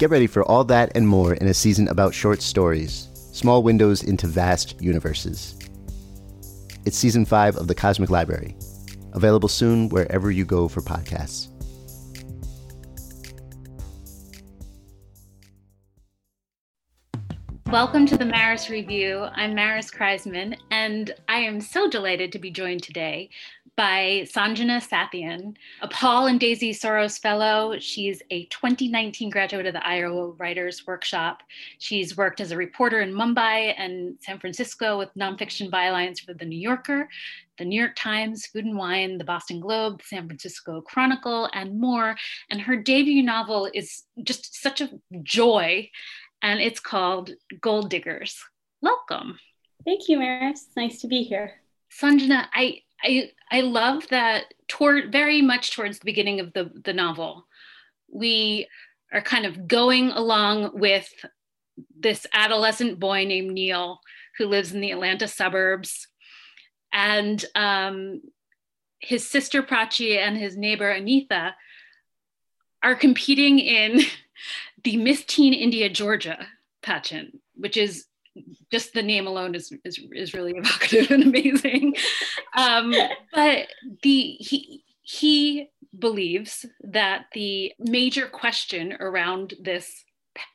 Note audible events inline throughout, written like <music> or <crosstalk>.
Get ready for all that and more in a season about short stories, small windows into vast universes. It's season five of The Cosmic Library, available soon wherever you go for podcasts. Welcome to the Maris Review. I'm Maris Kreisman, and I am so delighted to be joined today by Sanjena Sathian, a Paul and Daisy Soros Fellow. She's a 2019 graduate of the Iowa Writers Workshop. She's worked as a reporter in Mumbai and San Francisco with nonfiction bylines for The New Yorker, The New York Times, Food and Wine, The Boston Globe, the San Francisco Chronicle, and more. And her debut novel is just such a joy, and it's called Gold Diggers. Welcome. Thank you, Maris. Nice to be here. Sanjena, I I I love that toward very much towards the beginning of the, the novel, we are kind of going along with this adolescent boy named Neil who lives in the Atlanta suburbs. And um, his sister Prachi and his neighbor Anita are competing in <laughs> the Miss Teen India Georgia pageant, which is just the name alone is is, is really <laughs> evocative and amazing. Um, but the he he believes that the major question around this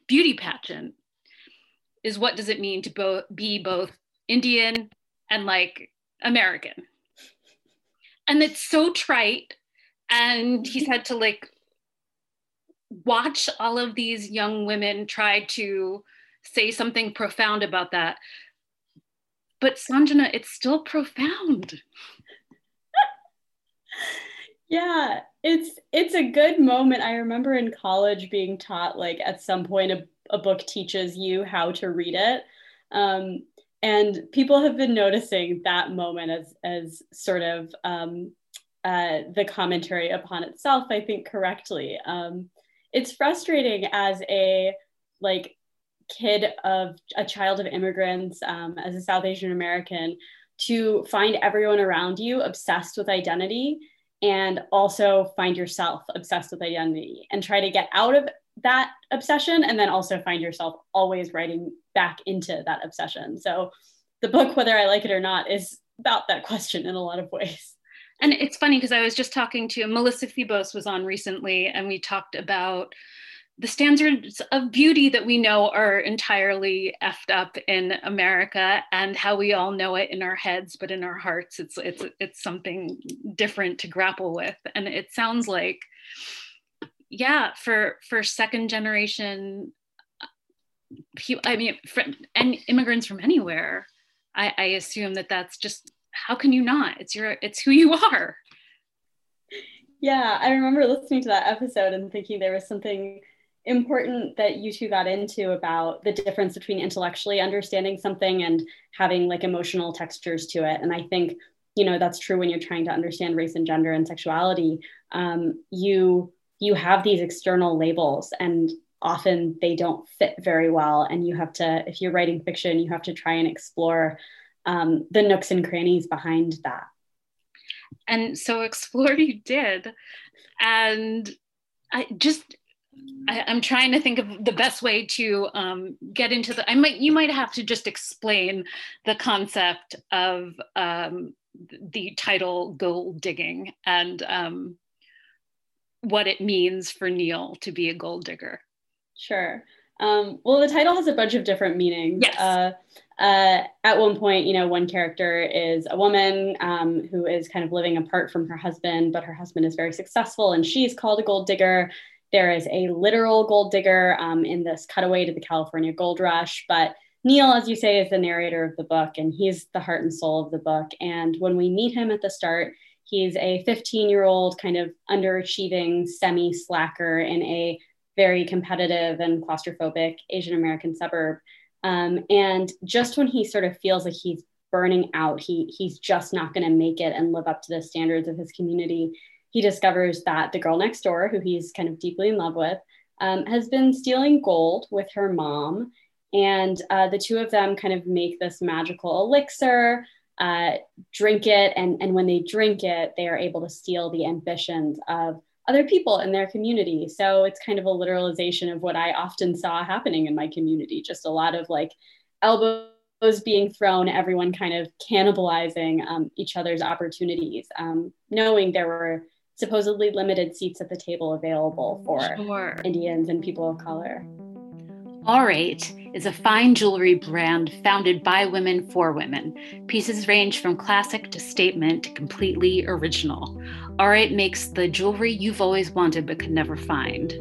beauty pageant is what does it mean to bo- be both Indian and like American? And it's so trite. And he's had to like watch all of these young women try to say something profound about that. But Sanjena, it's still profound. <laughs> yeah, it's it's a good moment. I remember in college being taught like at some point a, a book teaches you how to read it. Um, and people have been noticing that moment as as sort of um, uh, the commentary upon itself, I think correctly. Um, it's frustrating as a like kid of a child of immigrants um, as a South Asian American to find everyone around you obsessed with identity and also find yourself obsessed with identity and try to get out of that obsession and then also find yourself always writing back into that obsession. So the book, whether I like it or not, is about that question in a lot of ways. And it's funny because I was just talking to Melissa Febos was on recently and we talked about the standards of beauty that we know are entirely effed up in America and how we all know it in our heads, but in our hearts, it's it's it's something different to grapple with. And it sounds like, yeah, for for second generation, I mean, and immigrants from anywhere, I, I assume that that's just how can you not? It's your it's who you are. Yeah, I remember listening to that episode and thinking there was something important that you two got into about the difference between intellectually understanding something and having like emotional textures to it. And I think, you know, that's true when you're trying to understand race and gender and sexuality. Um, you you have these external labels and often they don't fit very well. And you have to, if you're writing fiction, you have to try and explore um, the nooks and crannies behind that. And so explore you did. And I just I, am trying to think of the best way to um, get into the. I might you might have to just explain the concept of um, the title "gold digging" and um, what it means for Neil to be a gold digger. Sure. Um, well, the title has a bunch of different meanings. Yes. Uh, uh, at one point, you know, one character is a woman um, who is kind of living apart from her husband, but her husband is very successful and she's called a gold digger. There is a literal gold digger um, in this cutaway to the California gold rush. But Neil, as you say, is the narrator of the book and he's the heart and soul of the book. And when we meet him at the start, he's a 15 year old kind of underachieving semi slacker in a very competitive and claustrophobic Asian American suburb. Um, and just when he sort of feels like he's burning out, he he's just not going to make it and live up to the standards of his community. He discovers that the girl next door, who he's kind of deeply in love with, um, has been stealing gold with her mom, and uh, the two of them kind of make this magical elixir. Uh, drink it, and, and when they drink it, they are able to steal the ambitions of other people in their community. So it's kind of a literalization of what I often saw happening in my community, just a lot of like elbows being thrown, everyone kind of cannibalizing um, each other's opportunities, um, knowing there were supposedly limited seats at the table available mm, for sure. Indians and people of color. Aurate is a fine jewelry brand founded by women for women. Pieces range from classic to statement to completely original. Aurate makes the jewelry you've always wanted but could never find.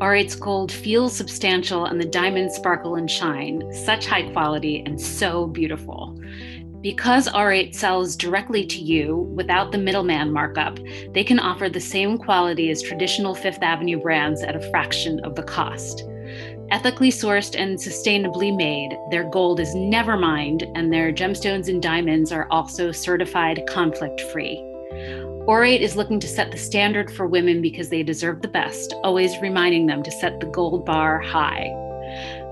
Aurate's gold feels substantial and the diamonds sparkle and shine, such high quality and so beautiful. Because Aurate sells directly to you without the middleman markup, they can offer the same quality as traditional Fifth Avenue brands at a fraction of the cost. Ethically sourced and sustainably made, their gold is never mined, and their gemstones and diamonds are also certified conflict free. Aurate is looking to set the standard for women because they deserve the best, always reminding them to set the gold bar high.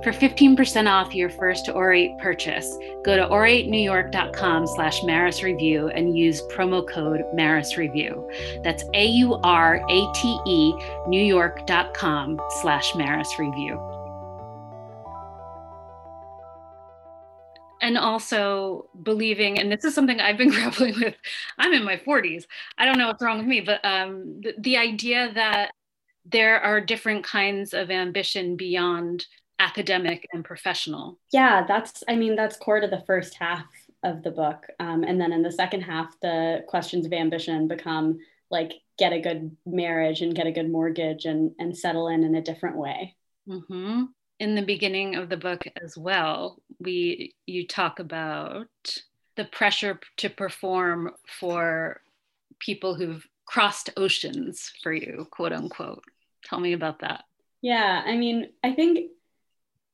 For 15% off your first Aurate purchase, go to auratenewyork.com slash Maris Review and use promo code Maris Review. That's A-U-R-A-T-E newyork.com slash Maris Review. and also believing and this is something i've been <laughs> grappling with i'm in my 40s i don't know what's wrong with me but um, the, the idea that there are different kinds of ambition beyond academic and professional yeah that's i mean that's core to the first half of the book um, and then in the second half the questions of ambition become like get a good marriage and get a good mortgage and and settle in in a different way mm-hmm in the beginning of the book as well, we you talk about the pressure to perform for people who've crossed oceans for you, quote unquote. Tell me about that. Yeah, I mean, I think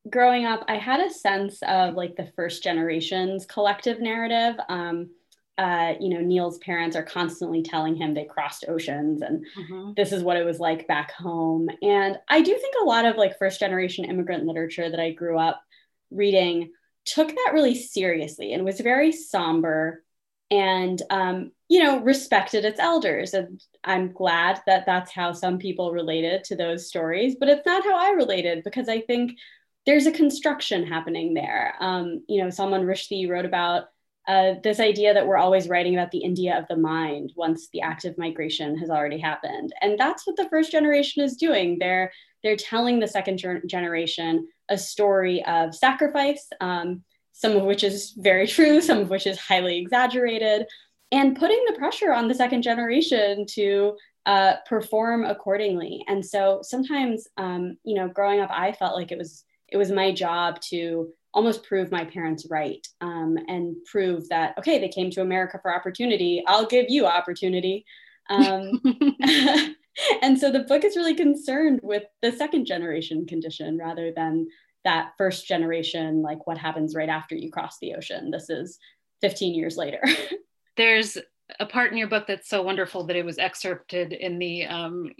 growing up, I had a sense of like the first generation's collective narrative. Um, uh, you know, Neil's parents are constantly telling him they crossed oceans and mm-hmm. this is what it was like back home. And I do think a lot of like first generation immigrant literature that I grew up reading took that really seriously and was very somber and, um, you know, respected its elders. And I'm glad that that's how some people related to those stories, but it's not how I related because I think there's a construction happening there. Um, you know, Salman Rushdie wrote about uh, this idea that we're always writing about the India of the mind once the active migration has already happened. And that's what the first generation is doing. They're, they're telling the second ger- generation a story of sacrifice, um, some of which is very <laughs> true, some of which is highly exaggerated, and putting the pressure on the second generation to uh, perform accordingly. And so sometimes, um, you know, growing up, I felt like it was it was my job to almost prove my parents right um, and prove that okay they came to america for opportunity. I'll give you opportunity. Um, <laughs> <laughs> and so the book is really concerned with the second generation condition rather than that first generation like what happens right after you cross the ocean. This is 15 years later. <laughs> There's a part in your book that's so wonderful that it was excerpted in the um,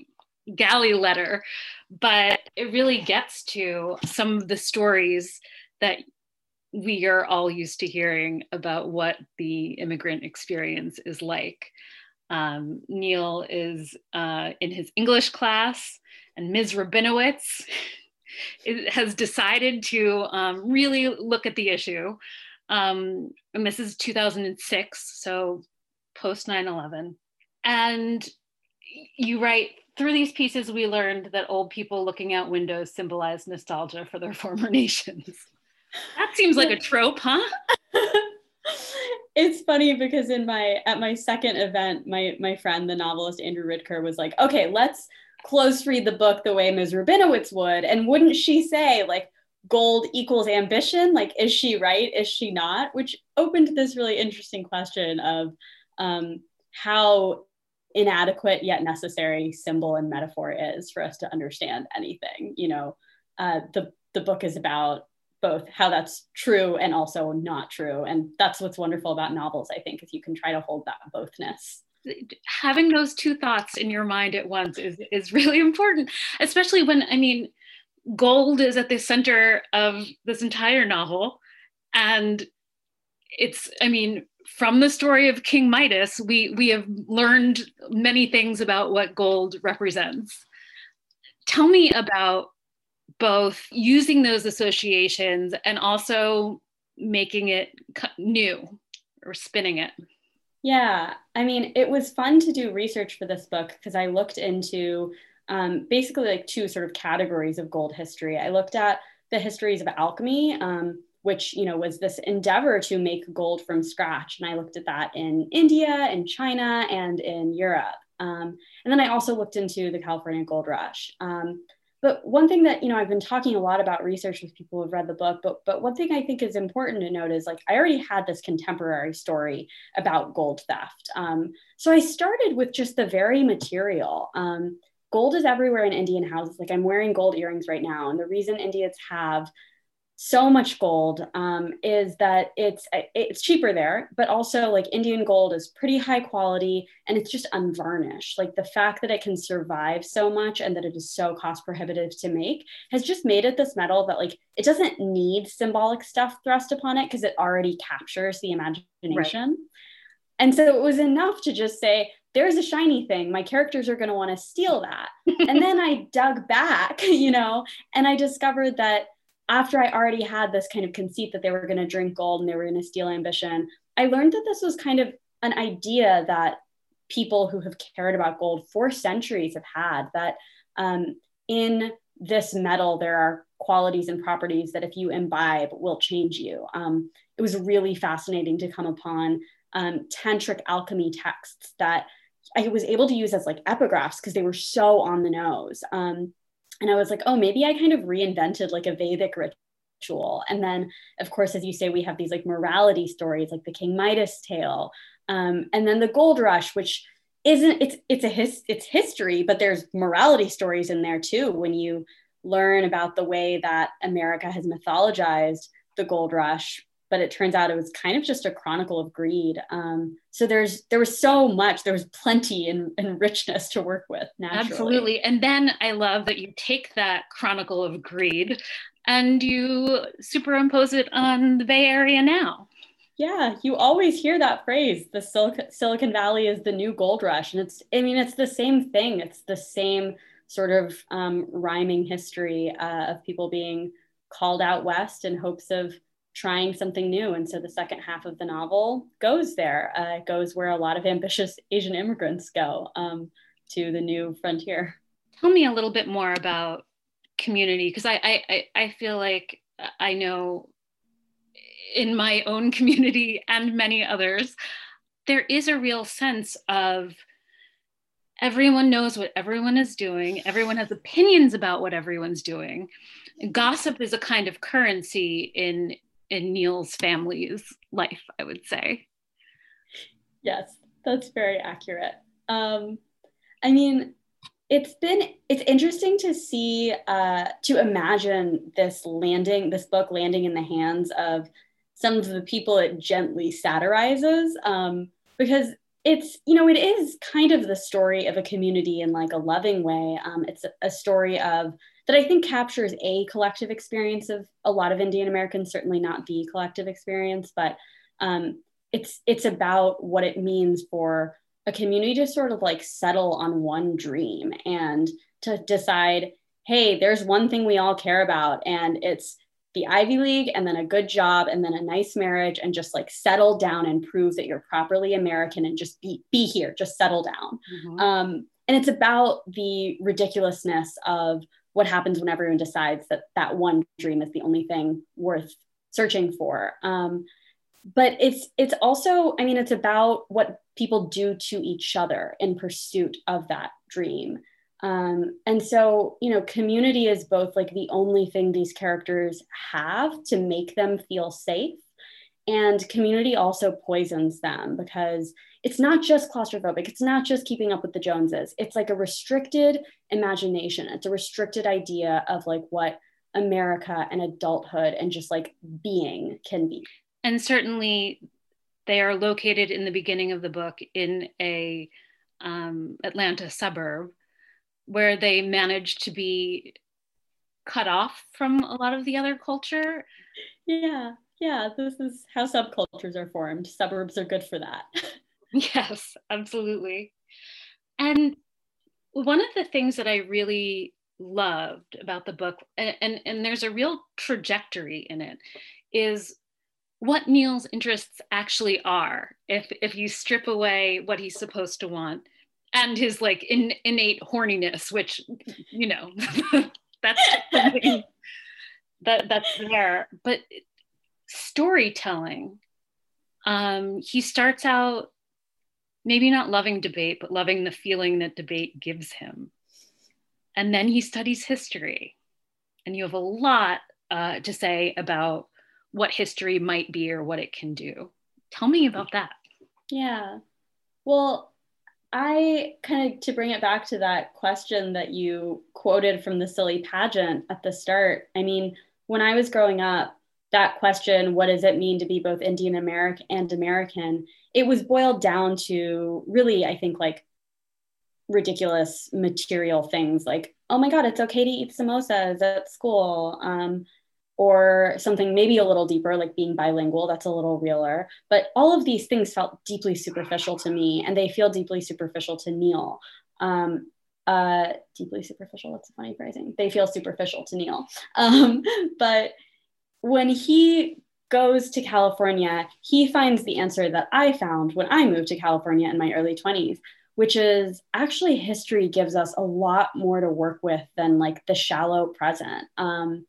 galley letter but it really gets to some of the stories that we are all used to hearing about what the immigrant experience is like. Um, Neil is uh, in his English class, and Ms. Rabinowitz <laughs> has decided to um, really look at the issue. Um, and this is 2006, so post 9 11. And you write, through these pieces, we learned that old people looking out windows symbolize nostalgia for their <laughs> former nations. That seems like a trope, huh? <laughs> it's funny because in my at my second event, my my friend, the novelist Andrew Ridker, was like, "Okay, let's close read the book the way Ms. Rabinowitz would." And wouldn't she say like, "Gold equals ambition"? Like, is she right? Is she not? Which opened this really interesting question of um, how inadequate yet necessary symbol and metaphor is for us to understand anything. You know, uh, the the book is about both how that's true and also not true. And that's what's wonderful about novels, I think, is you can try to hold that bothness. Having those two thoughts in your mind at once is, is really important, especially when, I mean, gold is at the center of this entire novel. And it's, I mean, from the story of King Midas, we, we have learned many things about what gold represents. Tell me about both using those associations and also making it new or spinning it. Yeah, I mean, it was fun to do research for this book because I looked into um, basically like two sort of categories of gold history. I looked at the histories of alchemy, um, which you know was this endeavor to make gold from scratch, and I looked at that in India, in China, and in Europe. Um, and then I also looked into the California Gold Rush. Um, but one thing that you know I've been talking a lot about research with people who've read the book, but but one thing I think is important to note is like I already had this contemporary story about gold theft. Um, so I started with just the very material. Um, gold is everywhere in Indian houses. Like I'm wearing gold earrings right now, and the reason Indians have so much gold um, is that it's it's cheaper there, but also like Indian gold is pretty high quality and it's just unvarnished. Like the fact that it can survive so much and that it is so cost prohibitive to make has just made it this metal that like it doesn't need symbolic stuff thrust upon it because it already captures the imagination. Right. And so it was enough to just say, there's a shiny thing. My characters are going to want to steal that. <laughs> and then I dug back, <laughs> you know, and I discovered that after I already had this kind of conceit that they were going to drink gold and they were going to steal ambition, I learned that this was kind of an idea that people who have cared about gold for centuries have had that um, in this metal there are qualities and properties that if you imbibe will change you. Um, it was really fascinating to come upon um, tantric alchemy texts that I was able to use as like epigraphs because they were so on the nose. Um, and I was like, oh, maybe I kind of reinvented like a Vedic ritual. And then, of course, as you say, we have these like morality stories, like the King Midas tale, um, and then the Gold Rush, which isn't it's it's a his it's history, but there's morality stories in there too. When you learn about the way that America has mythologized the Gold Rush but it turns out it was kind of just a chronicle of greed. Um, so there's there was so much, there was plenty and, and richness to work with. Naturally. Absolutely, and then I love that you take that chronicle of greed and you superimpose it on the Bay Area now. Yeah, you always hear that phrase. The Sil- Silicon Valley is the new gold rush, and it's I mean it's the same thing. It's the same sort of um, rhyming history uh, of people being called out west in hopes of trying something new. And so the second half of the novel goes there, uh, goes where a lot of ambitious Asian immigrants go um, to the new frontier. Tell me a little bit more about community, because I, I, I feel like I know in my own community and many others, there is a real sense of everyone knows what everyone is doing, everyone has opinions about what everyone's doing. Gossip is a kind of currency in in Neil's family's life, I would say. Yes, that's very accurate. Um, I mean, it's been it's interesting to see uh, to imagine this landing, this book landing in the hands of some of the people it gently satirizes, um, because it's you know it is kind of the story of a community in like a loving way. Um, it's a, a story of that I think captures a collective experience of a lot of Indian Americans, certainly not the collective experience, but um, it's it's about what it means for a community to sort of like settle on one dream and to decide, hey, there's one thing we all care about, and it's the Ivy League and then a good job and then a nice marriage and just like settle down and prove that you're properly American and just be, be here, just settle down. Mm-hmm. Um, and it's about the ridiculousness of what happens when everyone decides that that one dream is the only thing worth searching for. Um, but it's it's also, I mean, it's about what people do to each other in pursuit of that dream. Um, and so, you know, community is both like the only thing these characters have to make them feel safe. And community also poisons them because it's not just claustrophobic, it's not just keeping up with the Joneses. It's like a restricted imagination, it's a restricted idea of like what America and adulthood and just like being can be. And certainly they are located in the beginning of the book in a um, Atlanta suburb where they manage to be cut off from a lot of the other culture. Yeah, yeah, this is how subcultures are formed. Suburbs are good for that. <laughs> <laughs> yes, absolutely. And one of the things that I really loved about the book, and, and, and there's a real trajectory in it, is what Neil's interests actually are if if you strip away what he's supposed to want and his like in, innate horniness, which you know <laughs> that's that that's there. But storytelling, um, he starts out maybe not loving debate, but loving the feeling that debate gives him. And then he studies history, and you have a lot uh, to say about what history might be or what it can do. Tell me about that. Yeah. Well, I kind of to bring it back to that question that you quoted from the silly pageant at the start. I mean, when I was growing up, that question, what does it mean to be both Indian American and American? It was boiled down to really, I think, like ridiculous material things like, oh my God, it's okay to eat samosas at school. Um, or something maybe a little deeper, like being bilingual, that's a little realer. But all of these things felt deeply superficial to me, and they feel deeply superficial to Neil. Um, uh, deeply superficial, that's a funny phrasing. They feel superficial to Neil. <laughs> Um, but when he goes to California, he finds the answer that I found when I moved to California in my early 20s, which is actually history gives us a lot more to work with than like the shallow present. Um,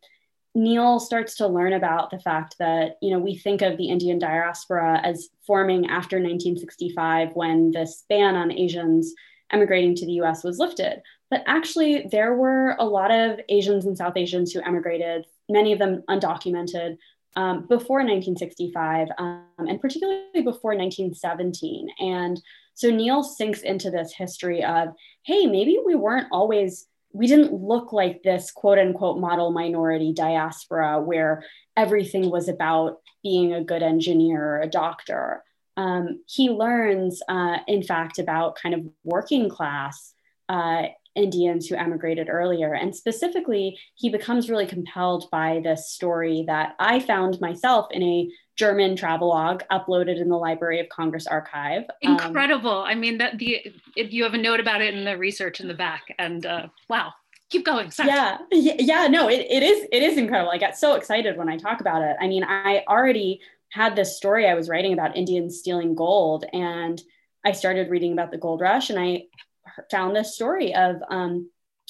Neil starts to learn about the fact that, you know, we think of the Indian diaspora as forming after 1965 when this ban on Asians emigrating to the US was lifted. But actually, there were a lot of Asians and South Asians who emigrated, many of them undocumented, um, before 1965, um, and particularly before 1917. And so Neil sinks into this history of, hey, maybe we weren't always we didn't look like this quote unquote model minority diaspora where everything was about being a good engineer or a doctor. Um, he learns, uh, in fact, about kind of working class uh, Indians who emigrated earlier. And specifically, he becomes really compelled by this story that I found myself in a German travelogue uploaded in the Library of Congress archive. Um, Incredible. Um, I mean, that the if you have a note about it in the research in the back, and uh, wow, keep going. Sorry. Yeah, yeah, no, it, it is it is incredible. I get so excited when I talk about it. I mean, I already had this story I was writing about Indians stealing gold, and I started reading about the gold rush, and I found this story of um,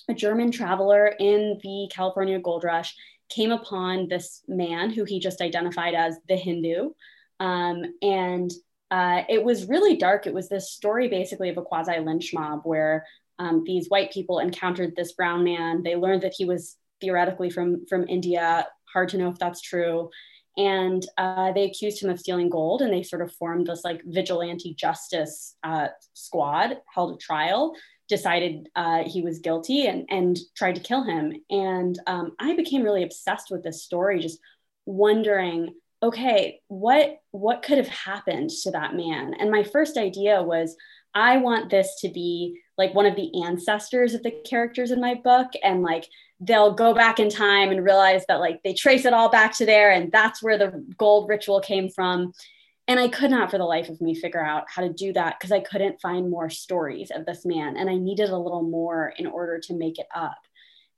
a German traveler in the California gold rush came upon this man who he just identified as the Hindu. Um, and uh, it was really dark. It was this story basically of a quasi lynch mob where um, these white people encountered this brown man. They learned that he was theoretically from, from India. Hard to know if that's true. And uh, they accused him of stealing gold, and they sort of formed this like vigilante justice uh, squad, held a trial, decided uh, he was guilty and, and tried to kill him. And um, I became really obsessed with this story, just wondering, okay, what what could have happened to that man? And my first idea was, I want this to be like one of the ancestors of the characters in my book, and like they'll go back in time and realize that like they trace it all back to there and that's where the gold ritual came from. And i could not for the life of me figure out how to do that because i couldn't find more stories of this man and i needed a little more in order to make it up.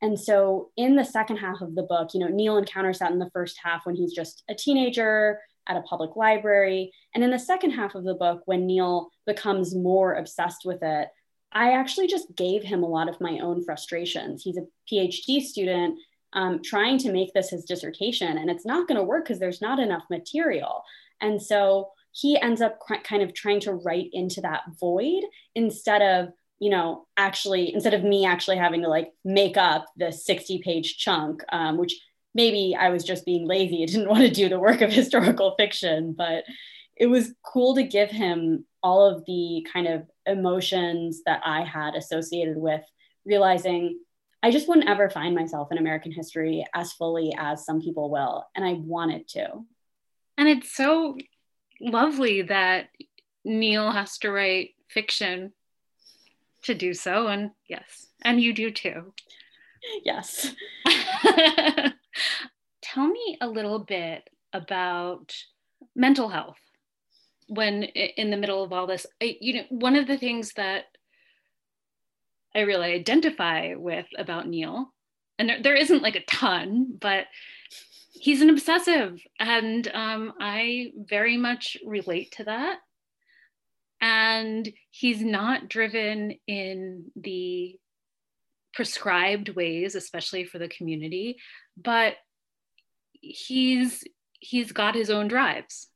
And so in the second half of the book you know neil encounters that in the first half when he's just a teenager at a public library. And in the second half of the book when neil becomes more obsessed with it I actually just gave him a lot of my own frustrations. He's a PhD student um, trying to make this his dissertation, and it's not going to work because there's not enough material. And so he ends up cr- kind of trying to write into that void instead of you know actually instead of me actually having to like make up the 60 page chunk um, which maybe i was just being lazy i <laughs> didn't want to do the work of historical fiction but it was cool to give him all of the kind of emotions that I had associated with realizing I just wouldn't ever find myself in American history as fully as some people will. And I wanted to. And it's so lovely that Neil has to write fiction to do so. And yes, and you do too. Yes. <laughs> Tell me a little bit about mental health when in the middle of all this I, you know one of the things that i really identify with about neil and there, there isn't like a ton but he's an obsessive and um, i very much relate to that. And he's not driven in the prescribed ways especially for the community but he's he's got his own drives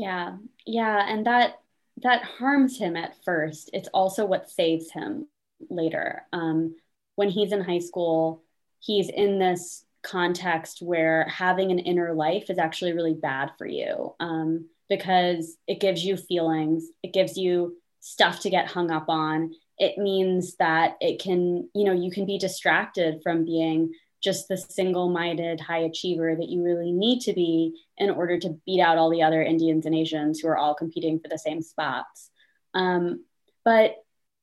yeah. Yeah. And that that harms him at first. It's also what saves him later. Um, when he's in high school, he's in this context where having an inner life is actually really bad for you um, because it gives you feelings, it gives you stuff to get hung up on. It means that it can, you know, you can be distracted from being just the single minded high achiever that you really need to be in order to beat out all the other Indians and Asians who are all competing for the same spots. Um, but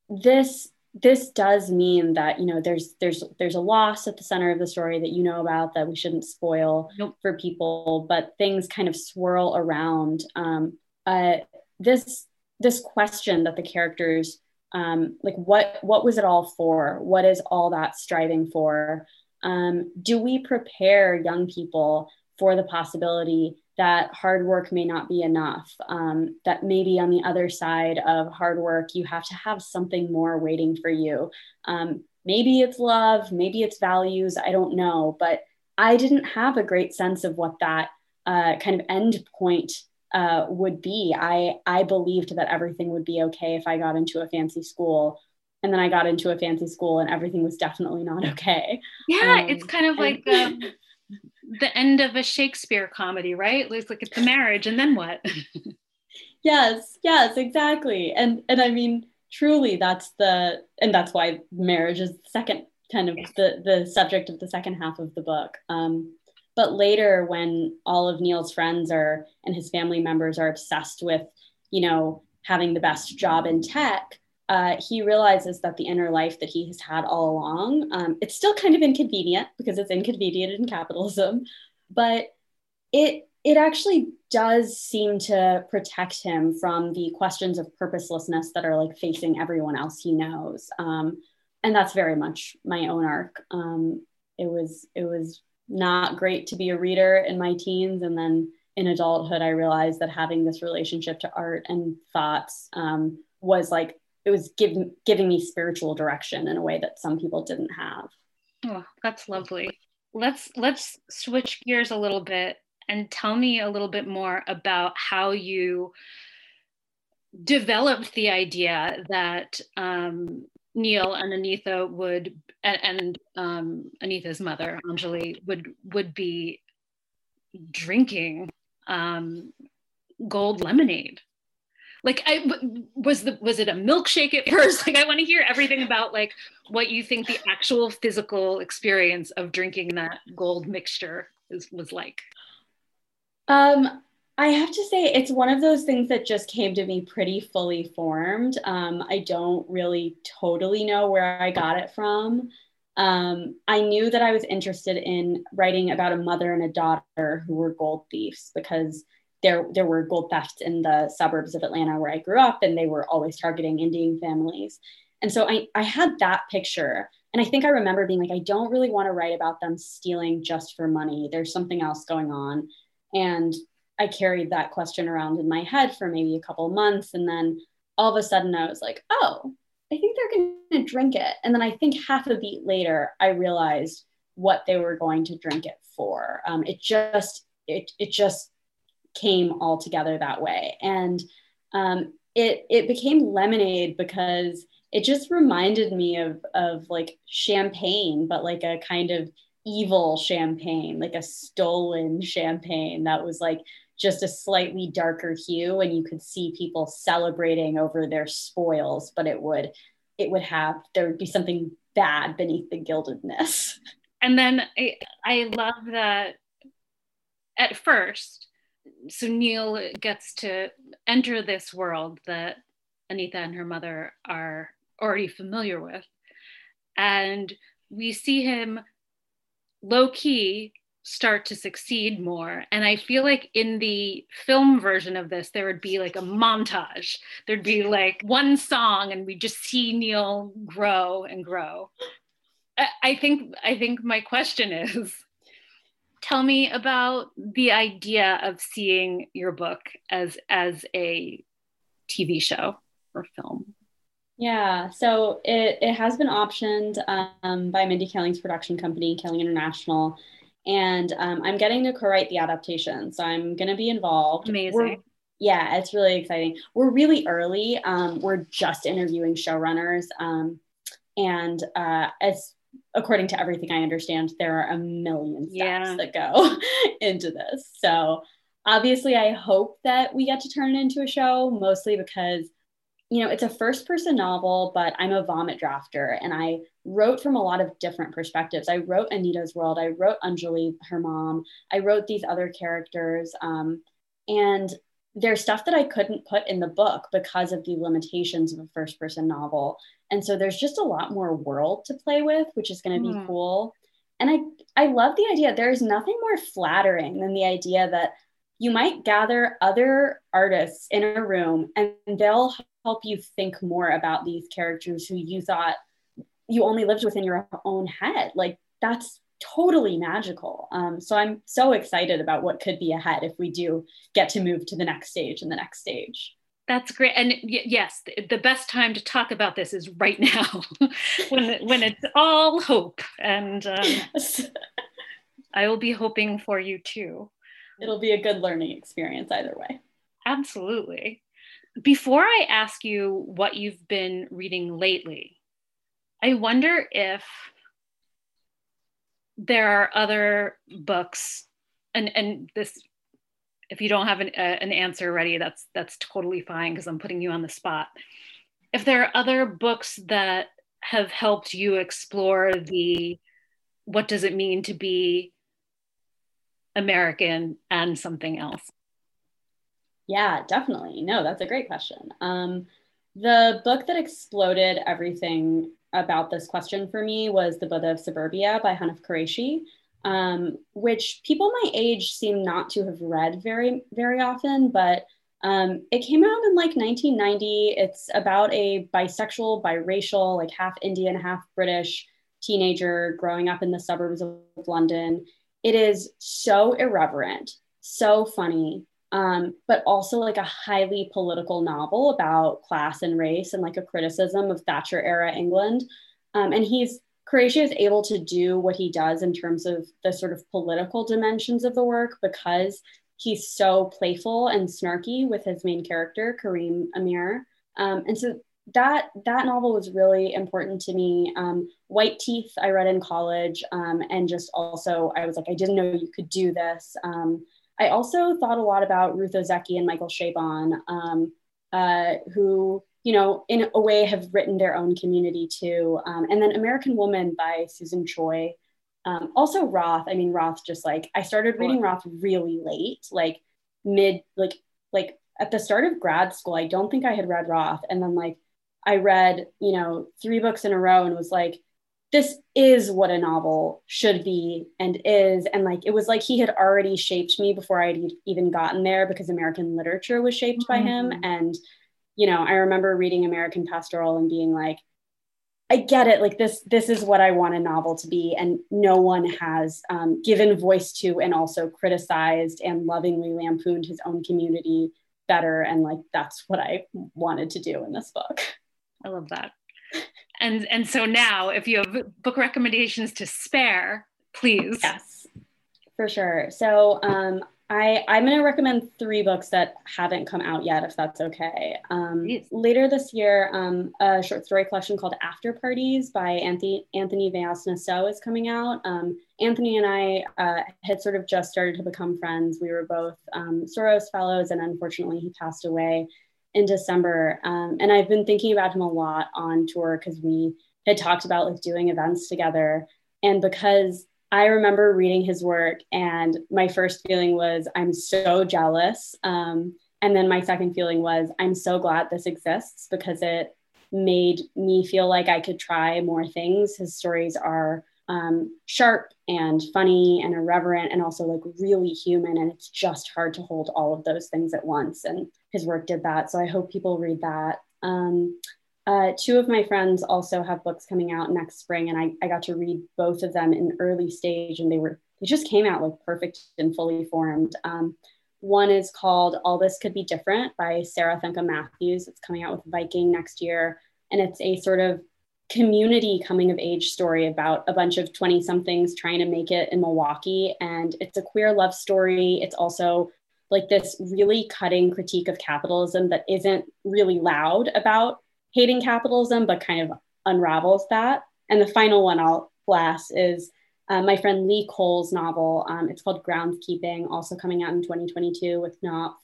this this does mean that you know there's there's there's a loss at the center of the story that you know about that we shouldn't spoil nope. for people but things kind of swirl around um, uh, this this question that the characters um, like what what was it all for what is all that striving for um, do we prepare young people for the possibility that hard work may not be enough? Um, that maybe on the other side of hard work, you have to have something more waiting for you. Um, maybe it's love, maybe it's values, I don't know. But I didn't have a great sense of what that uh, kind of end point uh, would be. I I believed that everything would be okay if I got into a fancy school and then I got into a fancy school and everything was definitely not <laughs> okay. Yeah, um, it's kind of like the, <laughs> the end of a Shakespeare comedy, right? It's like it's the marriage and then what? <laughs> yes, yes, exactly. And and I mean truly that's the and that's why marriage is the second kind of the the subject of the second half of the book. Um, but later when all of Neil's friends are and his family members are obsessed with, you know, having the best job in tech, uh, he realizes that the inner life that he has had all along, um, it's still kind of inconvenient because it's inconvenient in capitalism, but it it actually does seem to protect him from the questions of purposelessness that are like facing everyone else he knows. Um, and that's very much my own arc. Um, it was it was not great to be a reader in my teens, and then in adulthood, I realized that having this relationship to art and thoughts um, was like it was giving giving me spiritual direction in a way that some people didn't have. Oh, that's lovely. Let's let's switch gears a little bit and tell me a little bit more about how you developed the idea that um, Neil and Anita would and, and um, Anita's mother Anjali would would be drinking um, gold lemonade like i was the was it a milkshake at first? <laughs> Like i want to hear everything about like what you think the actual physical experience of drinking that gold mixture is, was like. Um i have to say it's one of those things that just came to me pretty fully formed. Um, i don't really totally know where i got it from. Um, I knew that I was interested in writing about a mother and a daughter who were gold thieves because there there were gold thefts in the suburbs of Atlanta where I grew up, and they were always targeting Indian families. And so I, I had that picture. And I think I remember being like, I don't really want to write about them stealing just for money. There's something else going on. And I carried that question around in my head for maybe a couple months. And then all of a sudden I was like, oh, I think they're going to drink it. And then I think half a beat later, I realized what they were going to drink it for. Um, it just, it, it just came all together that way. And um, it, it became lemonade because it just reminded me of, of like champagne, but like a kind of evil champagne, like a stolen champagne that was like just a slightly darker hue and you could see people celebrating over their spoils but it would it would have there would be something bad beneath the gildedness and then i, I love that at first so neil gets to enter this world that anita and her mother are already familiar with and we see him low key start to succeed more. And I feel like in the film version of this, there would be like a montage. There'd be like one song, and we just see Neil grow and grow. I, think I think my question is tell me about the idea of seeing your book as as a TV show or film. Yeah, so it, it has been optioned um, by Mindy Kaling's production company, Kaling International and um, I'm getting to co-write the adaptation. So I'm going to be involved. Amazing. We're, yeah, it's really exciting. We're really early. Um, we're just interviewing showrunners, um, and uh, as according to everything I understand, there are a million steps yeah. that go <laughs> into this. So obviously, I hope that we get to turn it into a show, mostly because you know, it's a first person novel, but I'm a vomit drafter and I wrote from a lot of different perspectives. I wrote Anita's World, I wrote Anjali, her mom, I wrote these other characters. Um, and there's stuff that I couldn't put in the book because of the limitations of a first person novel. And so there's just a lot more world to play with, which is going to be mm. cool. And I, I love the idea. There's nothing more flattering than the idea that you might gather other artists in a room and they'll help you think more about these characters who you thought you only lived within your own head. Like that's totally magical. Um, so I'm so excited about what could be ahead if we do get to move to the next stage and the next stage. That's great. And yes, the best time to talk about this is right now <laughs> when, when it's all hope. And um, I will be hoping for you too. It'll be a good learning experience either way. Absolutely before I ask you what you've been reading lately, I wonder if there are other books, and and this, if you don't have an, uh, an answer ready, that's that's totally fine because I'm putting you on the spot. If there are other books that have helped you explore the what does it mean to be American and something else? Yeah, definitely. No, that's a great question. Um, the book that exploded everything about this question for me was The Buddha of Suburbia by Hanif Kureishi, um, which people my age seem not to have read very, very often, but um, it came out in like 1990. It's about a bisexual, biracial, like half Indian, half British teenager growing up in the suburbs of London. It is so irreverent, so funny, um, but also like a highly political novel about class and race and like a criticism of Thatcher era England. Um, and he's Kureishi is able to do what he does in terms of the sort of political dimensions of the work because he's so playful and snarky with his main character Karim Amir. Um, and so that that novel was really important to me. Um, White Teeth I read in college, um, and just also I was like I didn't know you could do this. Um, I also thought a lot about Ruth Ozeki and Michael Chabon, um, uh, who, you know, in a way have written their own community too. Um, and then American Woman by Susan Choi. Um, also Roth. I mean, Roth just like, I started reading Roth really late, like mid, like, like at the start of grad school. I don't think I had read Roth. And then like, I read, you know, three books in a row and was like, this is what a novel should be and is. And like it was like he had already shaped me before i'd even gotten there because american literature was shaped mm-hmm. by him. Mm-hmm. and you know i remember reading american pastoral and being like i get it. Like this this is what i want a novel to be. And no one has um, given voice to and also criticized and lovingly lampooned his own community better. And like that's what i wanted to do in this book. I love that and and so now if you have book recommendations to spare please yes for sure so um I, I'm going to recommend three books that haven't come out yet, if that's okay. Um, later this year, um, a short story collection called After Parties by Anthony, Anthony Vayas is coming out. Um, Anthony and I uh, had sort of just started to become friends. We were both um, Soros Fellows, and unfortunately, he passed away in December. Um, and I've been thinking about him a lot on tour because we had talked about like doing events together. And because I remember reading his work, and my first feeling was, I'm so jealous. Um, and then my second feeling was, I'm so glad this exists because it made me feel like I could try more things. His stories are um, sharp and funny and irreverent and also like really human. And it's just hard to hold all of those things at once. And his work did that. So I hope people read that. Um, uh, two of my friends also have books coming out next spring, and I, I got to read both of them in early stage, and they were they just came out like perfect and fully formed. Um, one is called All This Could Be Different by Sarah Thankam Mathews. It's coming out with Viking next year, and it's a sort of community coming of age story about a bunch of 20 somethings trying to make it in Milwaukee. And it's a queer love story. It's also like this really cutting critique of capitalism that isn't really loud about hating capitalism, but kind of unravels that. And the final one I'll blast is uh, my friend Lee Cole's novel. Um, it's called Groundskeeping, also coming out in 2022 with Knopf.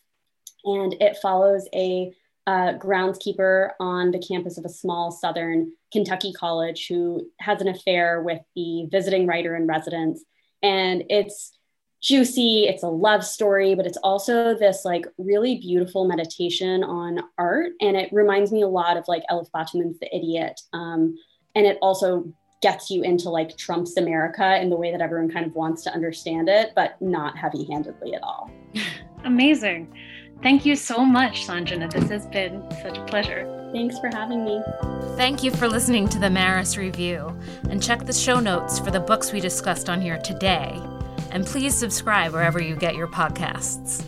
And it follows a uh, groundskeeper on the campus of a small southern Kentucky college who has an affair with the visiting writer in residence. And it's juicy, it's a love story, but it's also this like really beautiful meditation on art. And it reminds me a lot of like Elif Batuman's The Idiot. Um, and it also gets you into like Trump's America in the way that everyone kind of wants to understand it, but not heavy handedly at all. <laughs> Amazing. Thank you so much, Sanjena. This has been such a pleasure. Thanks for having me. Thank you for listening to the Maris Review. And check the show notes for the books we discussed on here today. And please subscribe wherever you get your podcasts.